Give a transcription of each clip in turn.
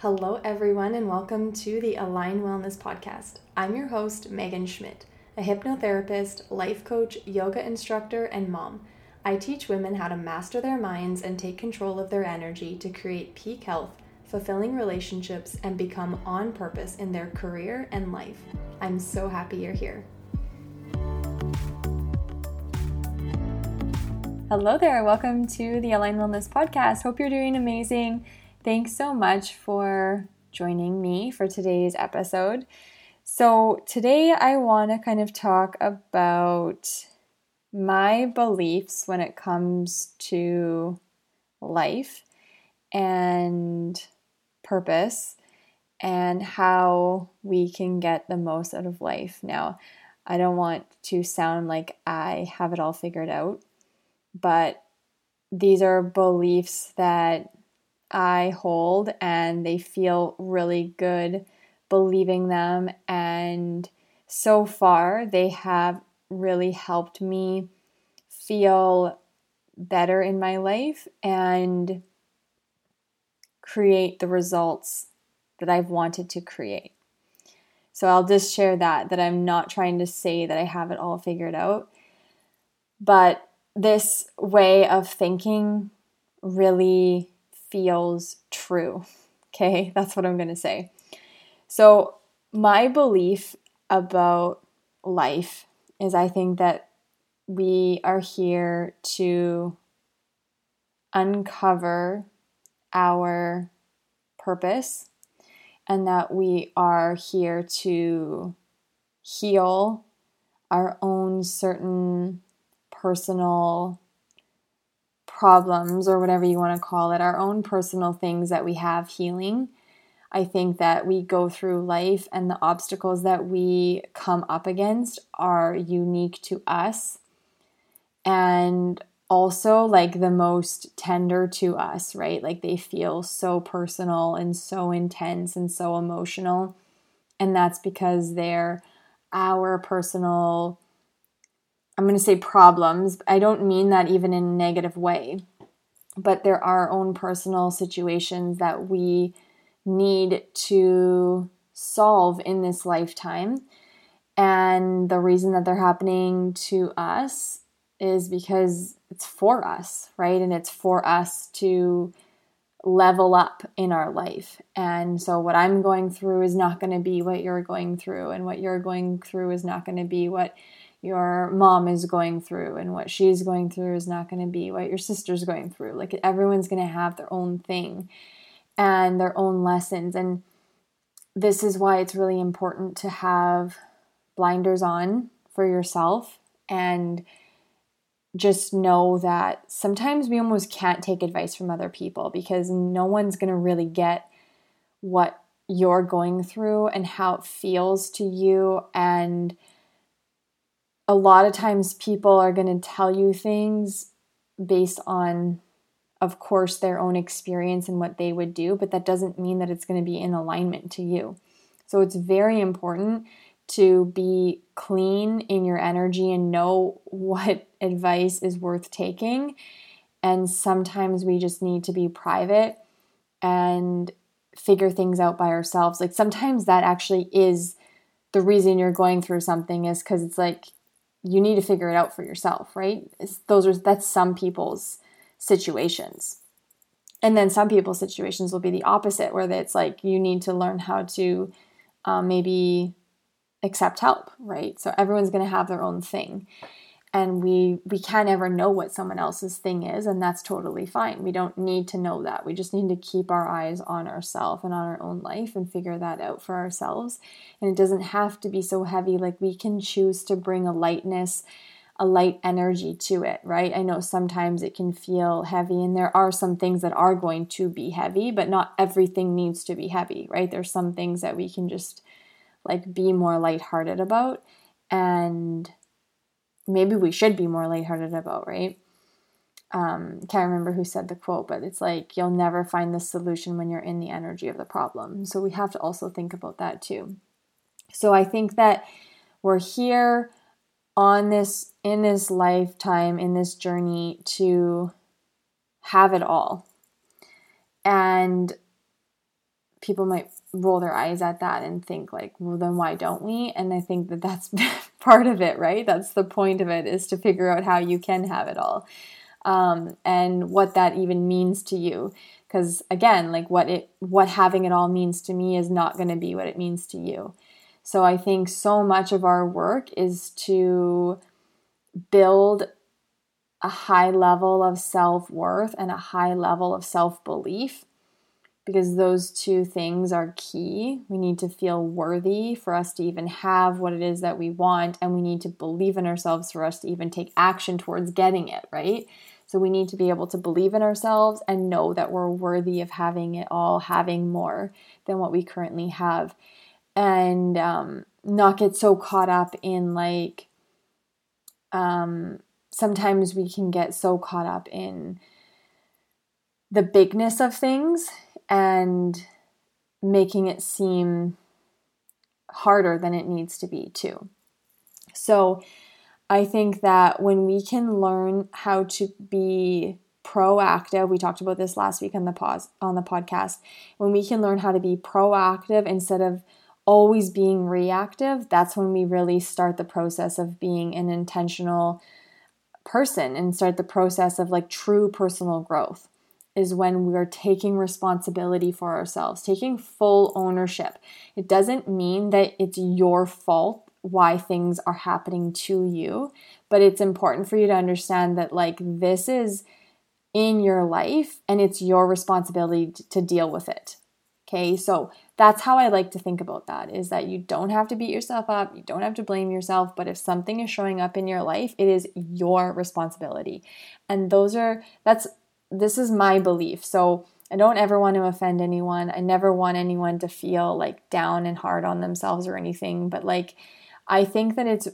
Hello, everyone, and welcome to the Align Wellness Podcast. I'm your host, Megan Schmidt, a hypnotherapist, life coach, yoga instructor, and mom. I teach women how to master their minds and take control of their energy to create peak health, fulfilling relationships, and become on purpose in their career and life. I'm so happy you're here. Hello there, welcome to the Align Wellness Podcast. Hope you're doing amazing. Thanks so much for joining me for today's episode. So, today I want to kind of talk about my beliefs when it comes to life and purpose and how we can get the most out of life. Now, I don't want to sound like I have it all figured out, but these are beliefs that I hold and they feel really good believing them. And so far, they have really helped me feel better in my life and create the results that I've wanted to create. So I'll just share that that I'm not trying to say that I have it all figured out, but this way of thinking really feels true. Okay, that's what I'm going to say. So, my belief about life is I think that we are here to uncover our purpose and that we are here to heal our own certain personal problems or whatever you want to call it, our own personal things that we have healing. I think that we go through life and the obstacles that we come up against are unique to us and also like the most tender to us, right? Like they feel so personal and so intense and so emotional. And that's because they're our personal I'm going to say problems. I don't mean that even in a negative way, but there are own personal situations that we need to solve in this lifetime. And the reason that they're happening to us is because it's for us, right? And it's for us to level up in our life. And so, what I'm going through is not going to be what you're going through, and what you're going through is not going to be what your mom is going through and what she's going through is not going to be what your sister's going through. Like everyone's going to have their own thing and their own lessons. And this is why it's really important to have blinders on for yourself and just know that sometimes we almost can't take advice from other people because no one's going to really get what you're going through and how it feels to you and a lot of times people are going to tell you things based on of course their own experience and what they would do but that doesn't mean that it's going to be in alignment to you. So it's very important to be clean in your energy and know what advice is worth taking. And sometimes we just need to be private and figure things out by ourselves. Like sometimes that actually is the reason you're going through something is because it's like you need to figure it out for yourself, right? Those are that's some people's situations. And then some people's situations will be the opposite, where it's like you need to learn how to um, maybe accept help, right? So everyone's going to have their own thing and we we can't ever know what someone else's thing is and that's totally fine. We don't need to know that. We just need to keep our eyes on ourselves and on our own life and figure that out for ourselves. And it doesn't have to be so heavy. Like we can choose to bring a lightness a light energy to it right? I know sometimes it can feel heavy and there are some things that are going to be heavy but not everything needs to be heavy right? There's some things that we can just like be more lighthearted about. And maybe we should be more lighthearted about, right? Um, can't remember who said the quote, but it's like you'll never find the solution when you're in the energy of the problem. So we have to also think about that too. So I think that we're here on this in this lifetime in this journey to have it all. And people might roll their eyes at that and think like well then why don't we? And i think that that's part of it right? That's the point of it is to figure out how you can have it all um, and what that even means to you. Because again like what it what having it all means to me is not going to be what it means to you. So i think so much of our work is to build a high level of self-worth and a high level of self-belief because those two things are key. We need to feel worthy for us to even have what it is that we want, and we need to believe in ourselves for us to even take action towards getting it, right? So we need to be able to believe in ourselves and know that we're worthy of having it all, having more than what we currently have, and um, not get so caught up in like, um, sometimes we can get so caught up in the bigness of things and making it seem harder than it needs to be, too. So, I think that when we can learn how to be proactive, we talked about this last week on the pause on the podcast. When we can learn how to be proactive instead of always being reactive, that's when we really start the process of being an intentional person and start the process of like true personal growth is when we are taking responsibility for ourselves, taking full ownership. It doesn't mean that it's your fault why things are happening to you, but it's important for you to understand that, like, this is in your life and it's your responsibility to deal with it. Okay, so that's how I like to think about that is that you don't have to beat yourself up, you don't have to blame yourself, but if something is showing up in your life, it is your responsibility. And those are that's this is my belief. So I don't ever want to offend anyone. I never want anyone to feel like down and hard on themselves or anything, but like I think that it's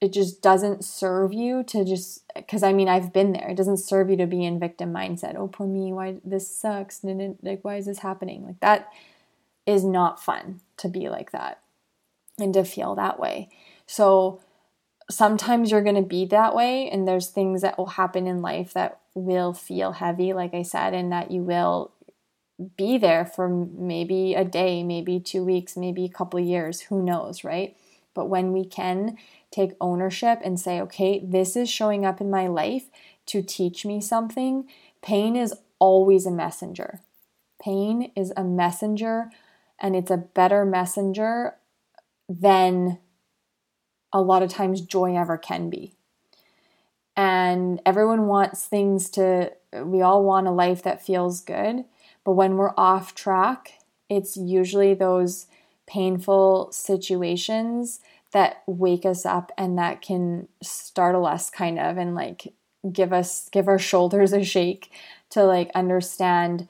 it just doesn't serve you to just because I mean I've been there. It doesn't serve you to be in victim mindset. Oh poor me, why this sucks? Like why is this happening? Like that is not fun to be like that and to feel that way. So sometimes you're going to be that way and there's things that will happen in life that will feel heavy, like I said, and that you will be there for maybe a day, maybe two weeks, maybe a couple years, who knows, right? But when we can take ownership and say, okay, this is showing up in my life to teach me something, pain is always a messenger. Pain is a messenger, and it's a better messenger than a lot of times joy ever can be and everyone wants things to we all want a life that feels good. But when we're off track it's usually those painful situations that wake us up and that can startle us kind of and like give us give our shoulders a shake to like understand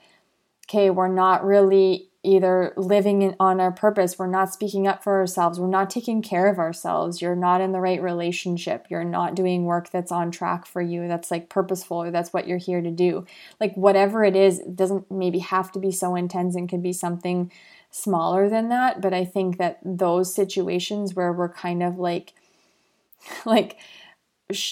okay we're not really either living in, on our purpose, we're not speaking up for ourselves, we're not taking care of ourselves, you're not in the right relationship, you're not doing work that's on track for you, that's like purposeful, or that's what you're here to do. Like whatever it is, it doesn't maybe have to be so intense and could be something smaller than that. But I think that those situations where we're kind of like, like,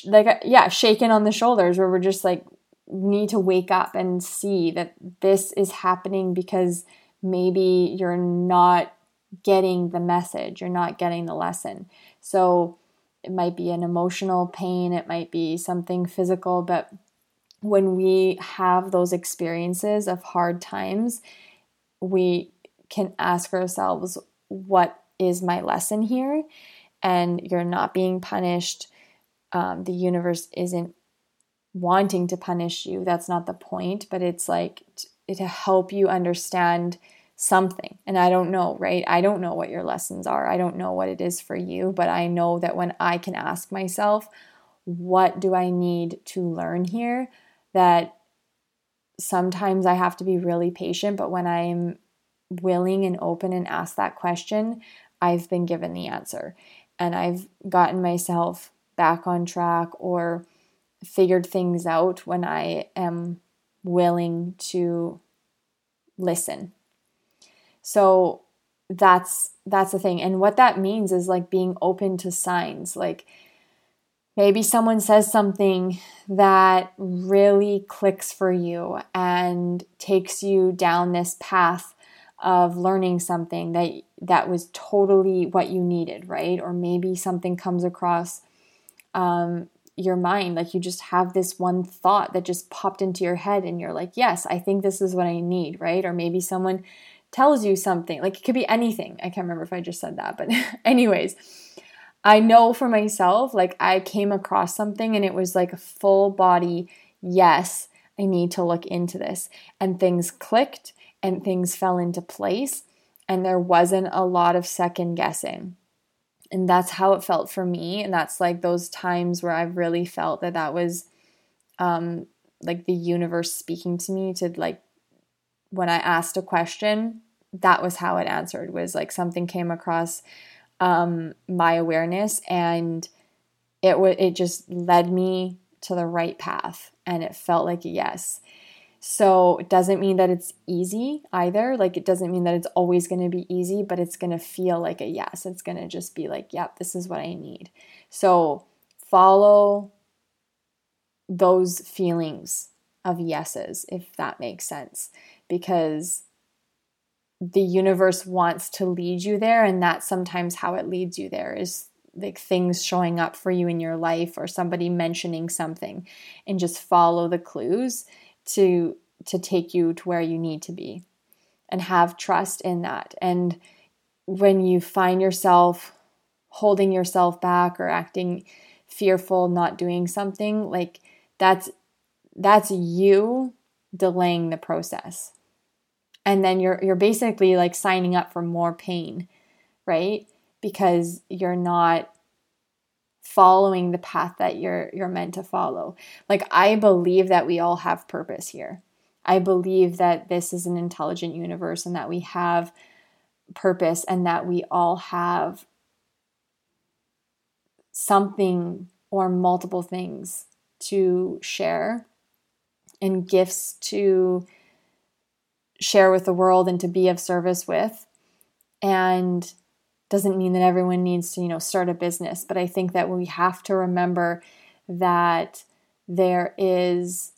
like uh, yeah, shaken on the shoulders, where we're just like need to wake up and see that this is happening because maybe you're not getting the message, you're not getting the lesson. So it might be an emotional pain, it might be something physical, but when we have those experiences of hard times, we can ask ourselves, what is my lesson here? And you're not being punished. Um, the universe isn't wanting to punish you. That's not the point, but it's like to help you understand something. And I don't know, right? I don't know what your lessons are. I don't know what it is for you, but I know that when I can ask myself, what do I need to learn here? That sometimes I have to be really patient, but when I'm willing and open and ask that question, I've been given the answer. And I've gotten myself back on track or figured things out when I am willing to listen so that's that's the thing. And what that means is like being open to signs. Like maybe someone says something that really clicks for you and takes you down this path of learning something that that was totally what you needed, right? Or maybe something comes across um, your mind, like you just have this one thought that just popped into your head, and you're like, "Yes, I think this is what I need," right? Or maybe someone tells you something, like it could be anything. I can't remember if I just said that, but anyways, I know for myself, like I came across something, and it was like a full body yes. I need to look into this, and things clicked and things fell into place and there wasn't a lot of second guessing. And that's how it felt for me. And that's like those times where I've really felt that that was um, like the universe speaking to me to like when I asked a question, that was how it answered was like something came across um, my awareness and it would it just led me to the right path and it felt like a yes so it doesn't mean that it's easy either. Like it doesn't mean that it's always going to be easy, but it's going to feel like a yes. It's going to just be like, yep, this is what I need. So follow those feelings of yeses, if that makes sense, because the universe wants to lead you there. And that's sometimes how it leads you there is like things showing up for you in your life or somebody mentioning something and just follow the clues to to take you to where you need to be and have trust in that. And when you find yourself holding yourself back or acting fearful not doing something like that's that's you delaying the process. And then you're you're basically like signing up for more pain right? Because you're not following the path that you're you're meant to follow. Like I believe that we all have purpose here. I believe that this is an intelligent universe and that we have purpose and that we all have something or multiple things to share and gifts to share with the world and to be of service with. And doesn't mean that everyone needs to, you know, start a business, but I think that we have to remember that there is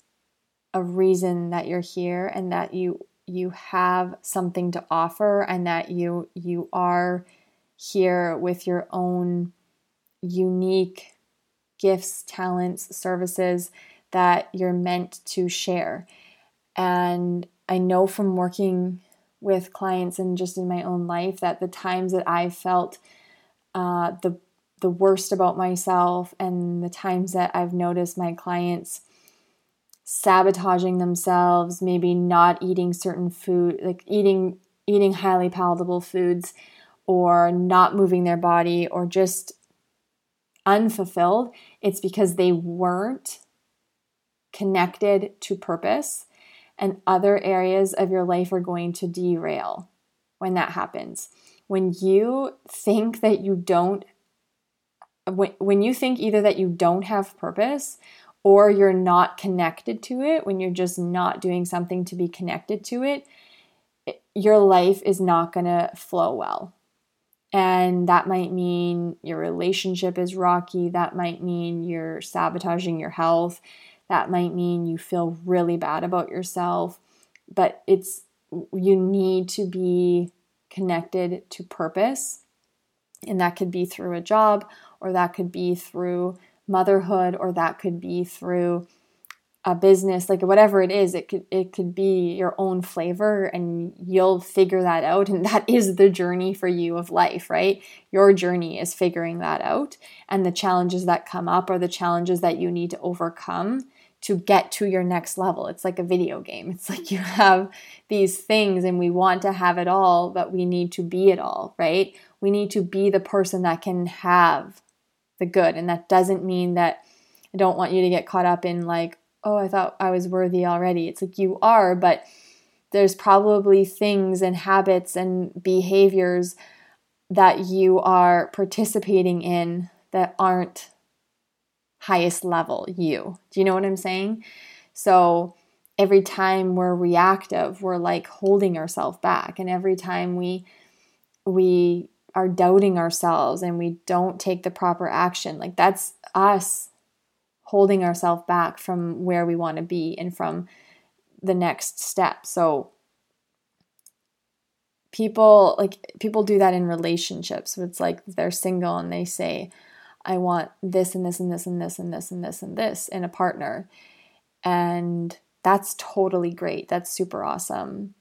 a reason that you're here and that you you have something to offer and that you you are here with your own unique gifts, talents, services that you're meant to share. And I know from working with clients and just in my own life that the times that I felt uh, the the worst about myself and the times that I've noticed my clients sabotaging themselves, maybe not eating certain food, like eating eating highly palatable foods or not moving their body or just unfulfilled, it's because they weren't connected to purpose and other areas of your life are going to derail when that happens. When you think that you don't, when, when you think either that you don't have purpose or you're not connected to it, when you're just not doing something to be connected to it, your life is not going to flow well. And that might mean your relationship is rocky. That might mean you're sabotaging your health. That might mean you feel really bad about yourself, but it's you need to be connected to purpose. And that could be through a job, or that could be through motherhood, or that could be through a business like whatever it is it could it could be your own flavor and you'll figure that out and that is the journey for you of life right your journey is figuring that out and the challenges that come up are the challenges that you need to overcome to get to your next level. It's like a video game. It's like you have these things and we want to have it all, but we need to be it all, right? We need to be the person that can have the good. And that doesn't mean that I don't want you to get caught up in like, oh, I thought I was worthy already. It's like you are, but there's probably things and habits and behaviors that you are participating in that aren't highest level you. Do you know what I'm saying? So every time we're reactive, we're like holding ourselves back. And every time we we are doubting ourselves and we don't take the proper action, like that's us holding ourselves back from where we want to be and from the next step. So people like people do that in relationships. It's like they're single and they say, I want this and this and this and this and this and this and this in a partner. And that's totally great. That's super awesome.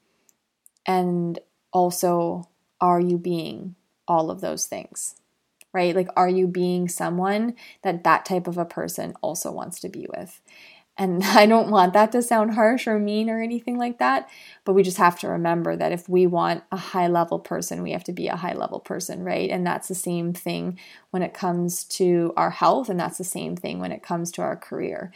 And also, are you being all of those things? Right? Like, are you being someone that that type of a person also wants to be with? And I don't want that to sound harsh or mean or anything like that, but we just have to remember that if we want a high level person, we have to be a high level person, right? And that's the same thing when it comes to our health, and that's the same thing when it comes to our career.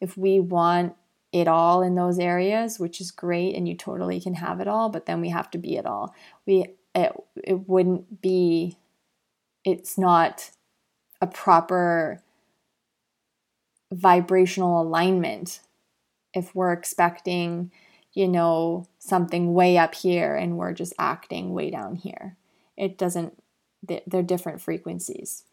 If we want it all in those areas, which is great, and you totally can have it all, but then we have to be it all. We it, it wouldn't be it's not a proper vibrational alignment if we're expecting, you know, something way up here and we're just acting way down here. It doesn't, they're different frequencies.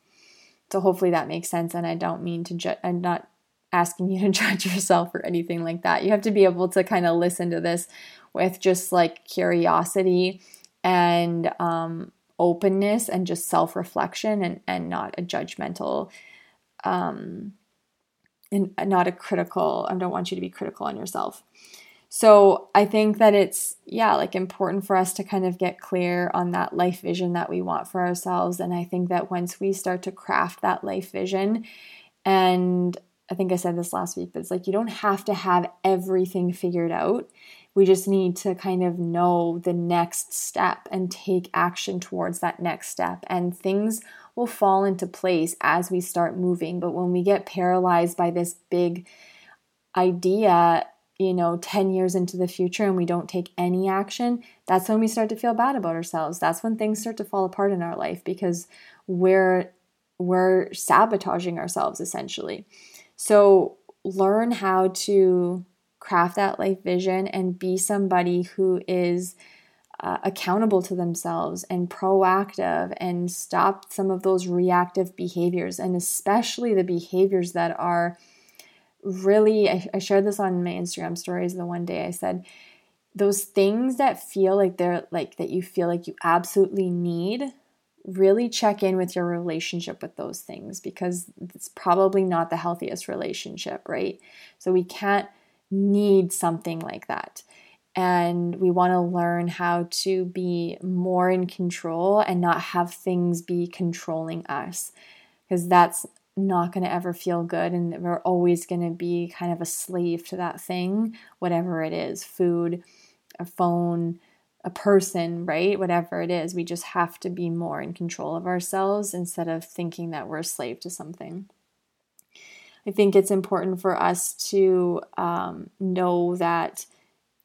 So hopefully that makes sense. And I don't mean to judge, I'm not asking you to judge yourself or anything like that. You have to be able to kind of listen to this with just like curiosity and um, openness and just self reflection and, and not a judgmental um, and not a critical i don't want you to be critical on yourself. So i think that it's yeah like important for us to kind of get clear on that life vision that we want for ourselves. And i think that once we start to craft that life vision and i think i said this last week but it's like you don't have to have everything figured out. We just need to kind of know the next step and take action towards that next step. And things will fall into place as we start moving. But when we get paralyzed by this big idea, you know, 10 years into the future and we don't take any action, that's when we start to feel bad about ourselves. That's when things start to fall apart in our life because we're we're sabotaging ourselves essentially. So learn how to craft that life vision and be somebody who is uh, accountable to themselves and proactive and stop some of those reactive behaviors and especially the behaviors that are really I, I shared this on my instagram stories the one day i said those things that feel like they're like that you feel like you absolutely need really check in with your relationship with those things because it's probably not the healthiest relationship right? So we can't need something like that and we want to learn how to be more in control and not have things be controlling us. Because that's not going to ever feel good and we're always going to be kind of a slave to that thing whatever it is food a phone a person right? Whatever it is we just have to be more in control of ourselves instead of thinking that we're a slave to something. I think it's important for us to um, know that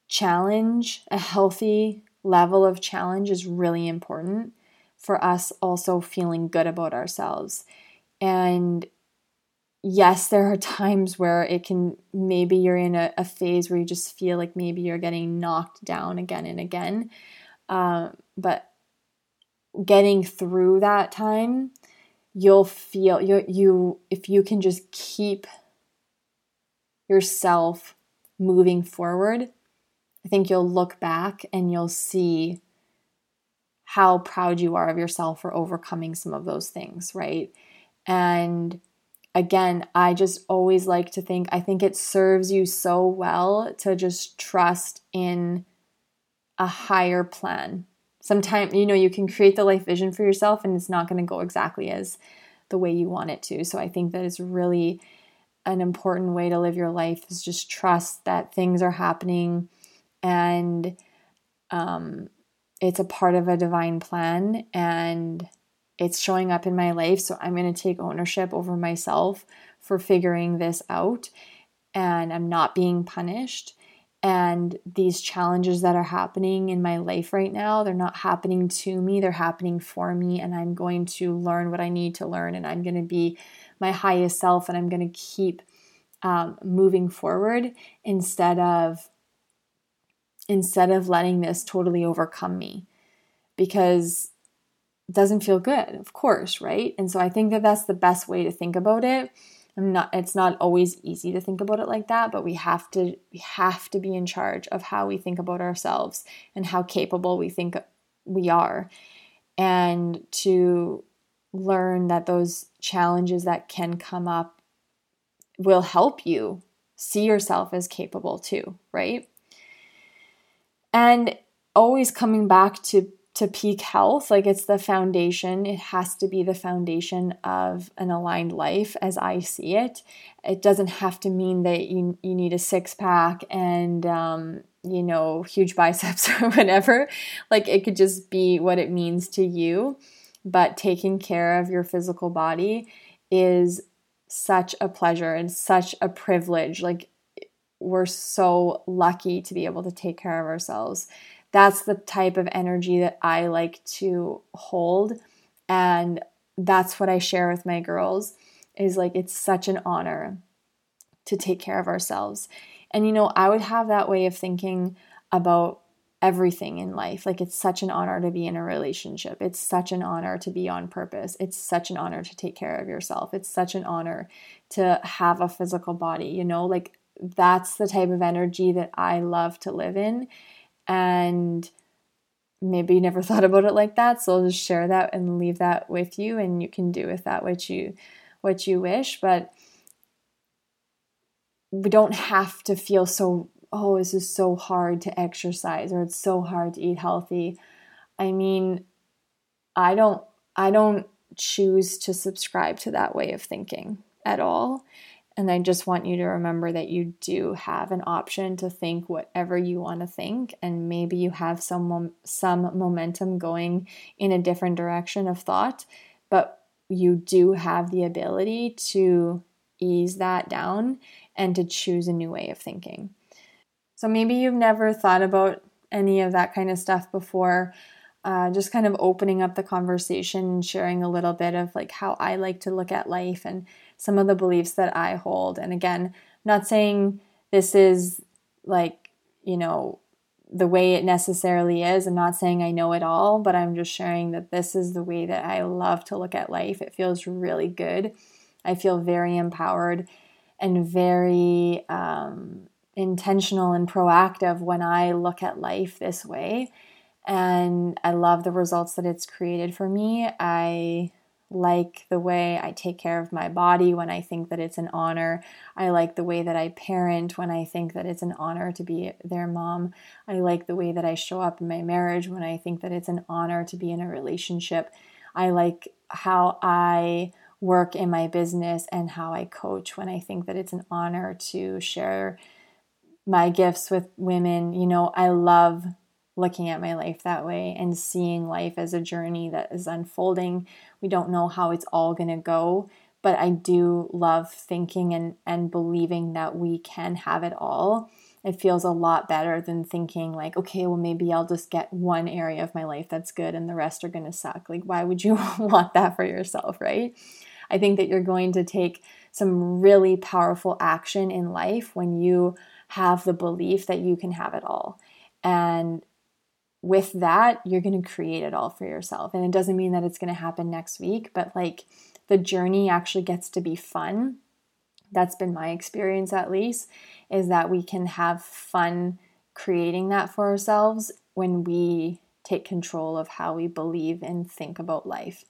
challenge, a healthy level of challenge is really important for us also feeling good about ourselves. And yes, there are times where it can maybe you're in a, a phase where you just feel like maybe you're getting knocked down again and again. Uh, but getting through that time, you'll feel you you if you can just keep yourself moving forward I think you'll look back and you'll see how proud you are of yourself for overcoming some of those things, right? And again, I just always like to think, I think it serves you so well to just trust in a higher plan. Sometimes, you know, you can create the life vision for yourself and it's not going to go exactly as the way you want it to. So I think that is really an important way to live your life is just trust that things are happening and um, it's a part of a divine plan and it's showing up in my life. So I'm going to take ownership over myself for figuring this out and I'm not being punished. And these challenges that are happening in my life right now, they're not happening to me, they're happening for me. And I'm going to learn what I need to learn. And I'm going to be my highest self and I'm going to keep um, moving forward instead of instead of letting this totally overcome me because it doesn't feel good, of course, right? And so I think that that's the best way to think about it. I'm not it's not always easy to think about it like that, but we have to we have to be in charge of how we think about ourselves and how capable we think we are and to learn that those challenges that can come up will help you see yourself as capable too, right? And always coming back to to peak health, like it's the foundation. It has to be the foundation of an aligned life as I see it. It doesn't have to mean that you you need a six pack and um, you know huge biceps or whatever. Like it could just be what it means to you. But taking care of your physical body is such a pleasure and such a privilege. Like we're so lucky to be able to take care of ourselves. That's the type of energy that I like to hold. And that's what I share with my girls is like it's such an honor to take care of ourselves. And you know, I would have that way of thinking about everything in life. Like it's such an honor to be in a relationship. It's such an honor to be on purpose. It's such an honor to take care of yourself. It's such an honor to have a physical body, you know? Like that's the type of energy that I love to live in. And maybe you never thought about it like that. So I'll just share that and leave that with you and you can do with that what you what you wish. But we don't have to feel so oh, this is so hard to exercise or it's so hard to eat healthy. I mean, I don't I don't choose to subscribe to that way of thinking at all. And I just want you to remember that you do have an option to think whatever you want to think, and maybe you have some some momentum going in a different direction of thought, but you do have the ability to ease that down and to choose a new way of thinking. So maybe you've never thought about any of that kind of stuff before. Uh, just kind of opening up the conversation and sharing a little bit of like how I like to look at life and some of the beliefs that I hold. And again, I'm not saying this is like, you know, the way it necessarily is. I'm not saying I know it all, but I'm just sharing that this is the way that I love to look at life. It feels really good. I feel very empowered and very um, intentional and proactive when I look at life this way. And I love the results that it's created for me. I like the way I take care of my body when I think that it's an honor. I like the way that I parent when I think that it's an honor to be their mom. I like the way that I show up in my marriage when I think that it's an honor to be in a relationship. I like how I work in my business and how I coach when I think that it's an honor to share my gifts with women. You know, I love looking at my life that way and seeing life as a journey that is unfolding. We don't know how it's all going to go, but I do love thinking and, and believing that we can have it all. It feels a lot better than thinking, like, okay, well, maybe I'll just get one area of my life that's good and the rest are going to suck. Like, why would you want that for yourself, right? I think that you're going to take some really powerful action in life when you have the belief that you can have it all. And with that, you're going to create it all for yourself. And it doesn't mean that it's going to happen next week, but like the journey actually gets to be fun. That's been my experience, at least, is that we can have fun creating that for ourselves when we take control of how we believe and think about life.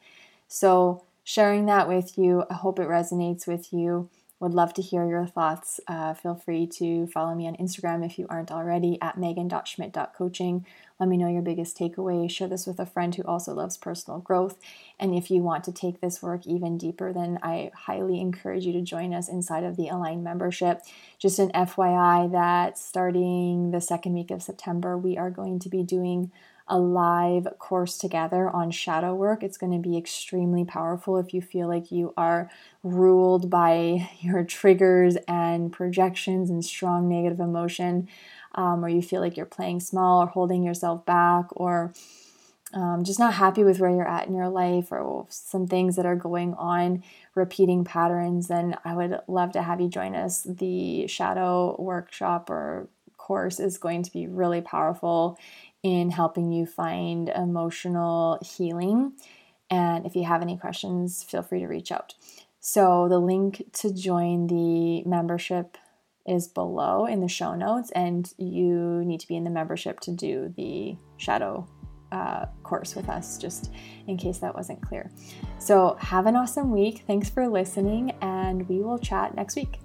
So, sharing that with you, I hope it resonates with you. Would love to hear your thoughts. Uh, feel free to follow me on Instagram if you aren't already at megan.schmidt.coaching. Let me know your biggest takeaway. Share this with a friend who also loves personal growth. And if you want to take this work even deeper, then I highly encourage you to join us inside of the Align membership. Just an FYI that starting the second week of September, we are going to be doing a live course together on shadow work. It's going to be extremely powerful if you feel like you are ruled by your triggers and projections and strong negative emotion, um, or you feel like you're playing small or holding yourself back, or um, just not happy with where you're at in your life, or some things that are going on, repeating patterns, then I would love to have you join us. The shadow workshop or course is going to be really powerful in helping you find emotional healing. And if you have any questions, feel free to reach out. So, the link to join the membership is below in the show notes, and you need to be in the membership to do the shadow uh, course with us, just in case that wasn't clear. So, have an awesome week. Thanks for listening, and we will chat next week.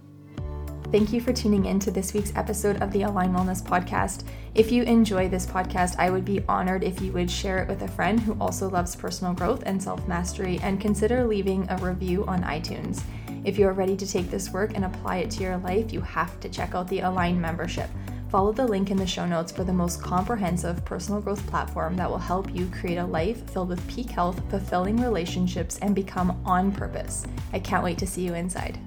Thank you for tuning in to this week's episode of the Align Wellness Podcast. If you enjoy this podcast, I would be honored if you would share it with a friend who also loves personal growth and self mastery and consider leaving a review on iTunes. If you are ready to take this work and apply it to your life, you have to check out the Align membership. Follow the link in the show notes for the most comprehensive personal growth platform that will help you create a life filled with peak health, fulfilling relationships, and become on purpose. I can't wait to see you inside.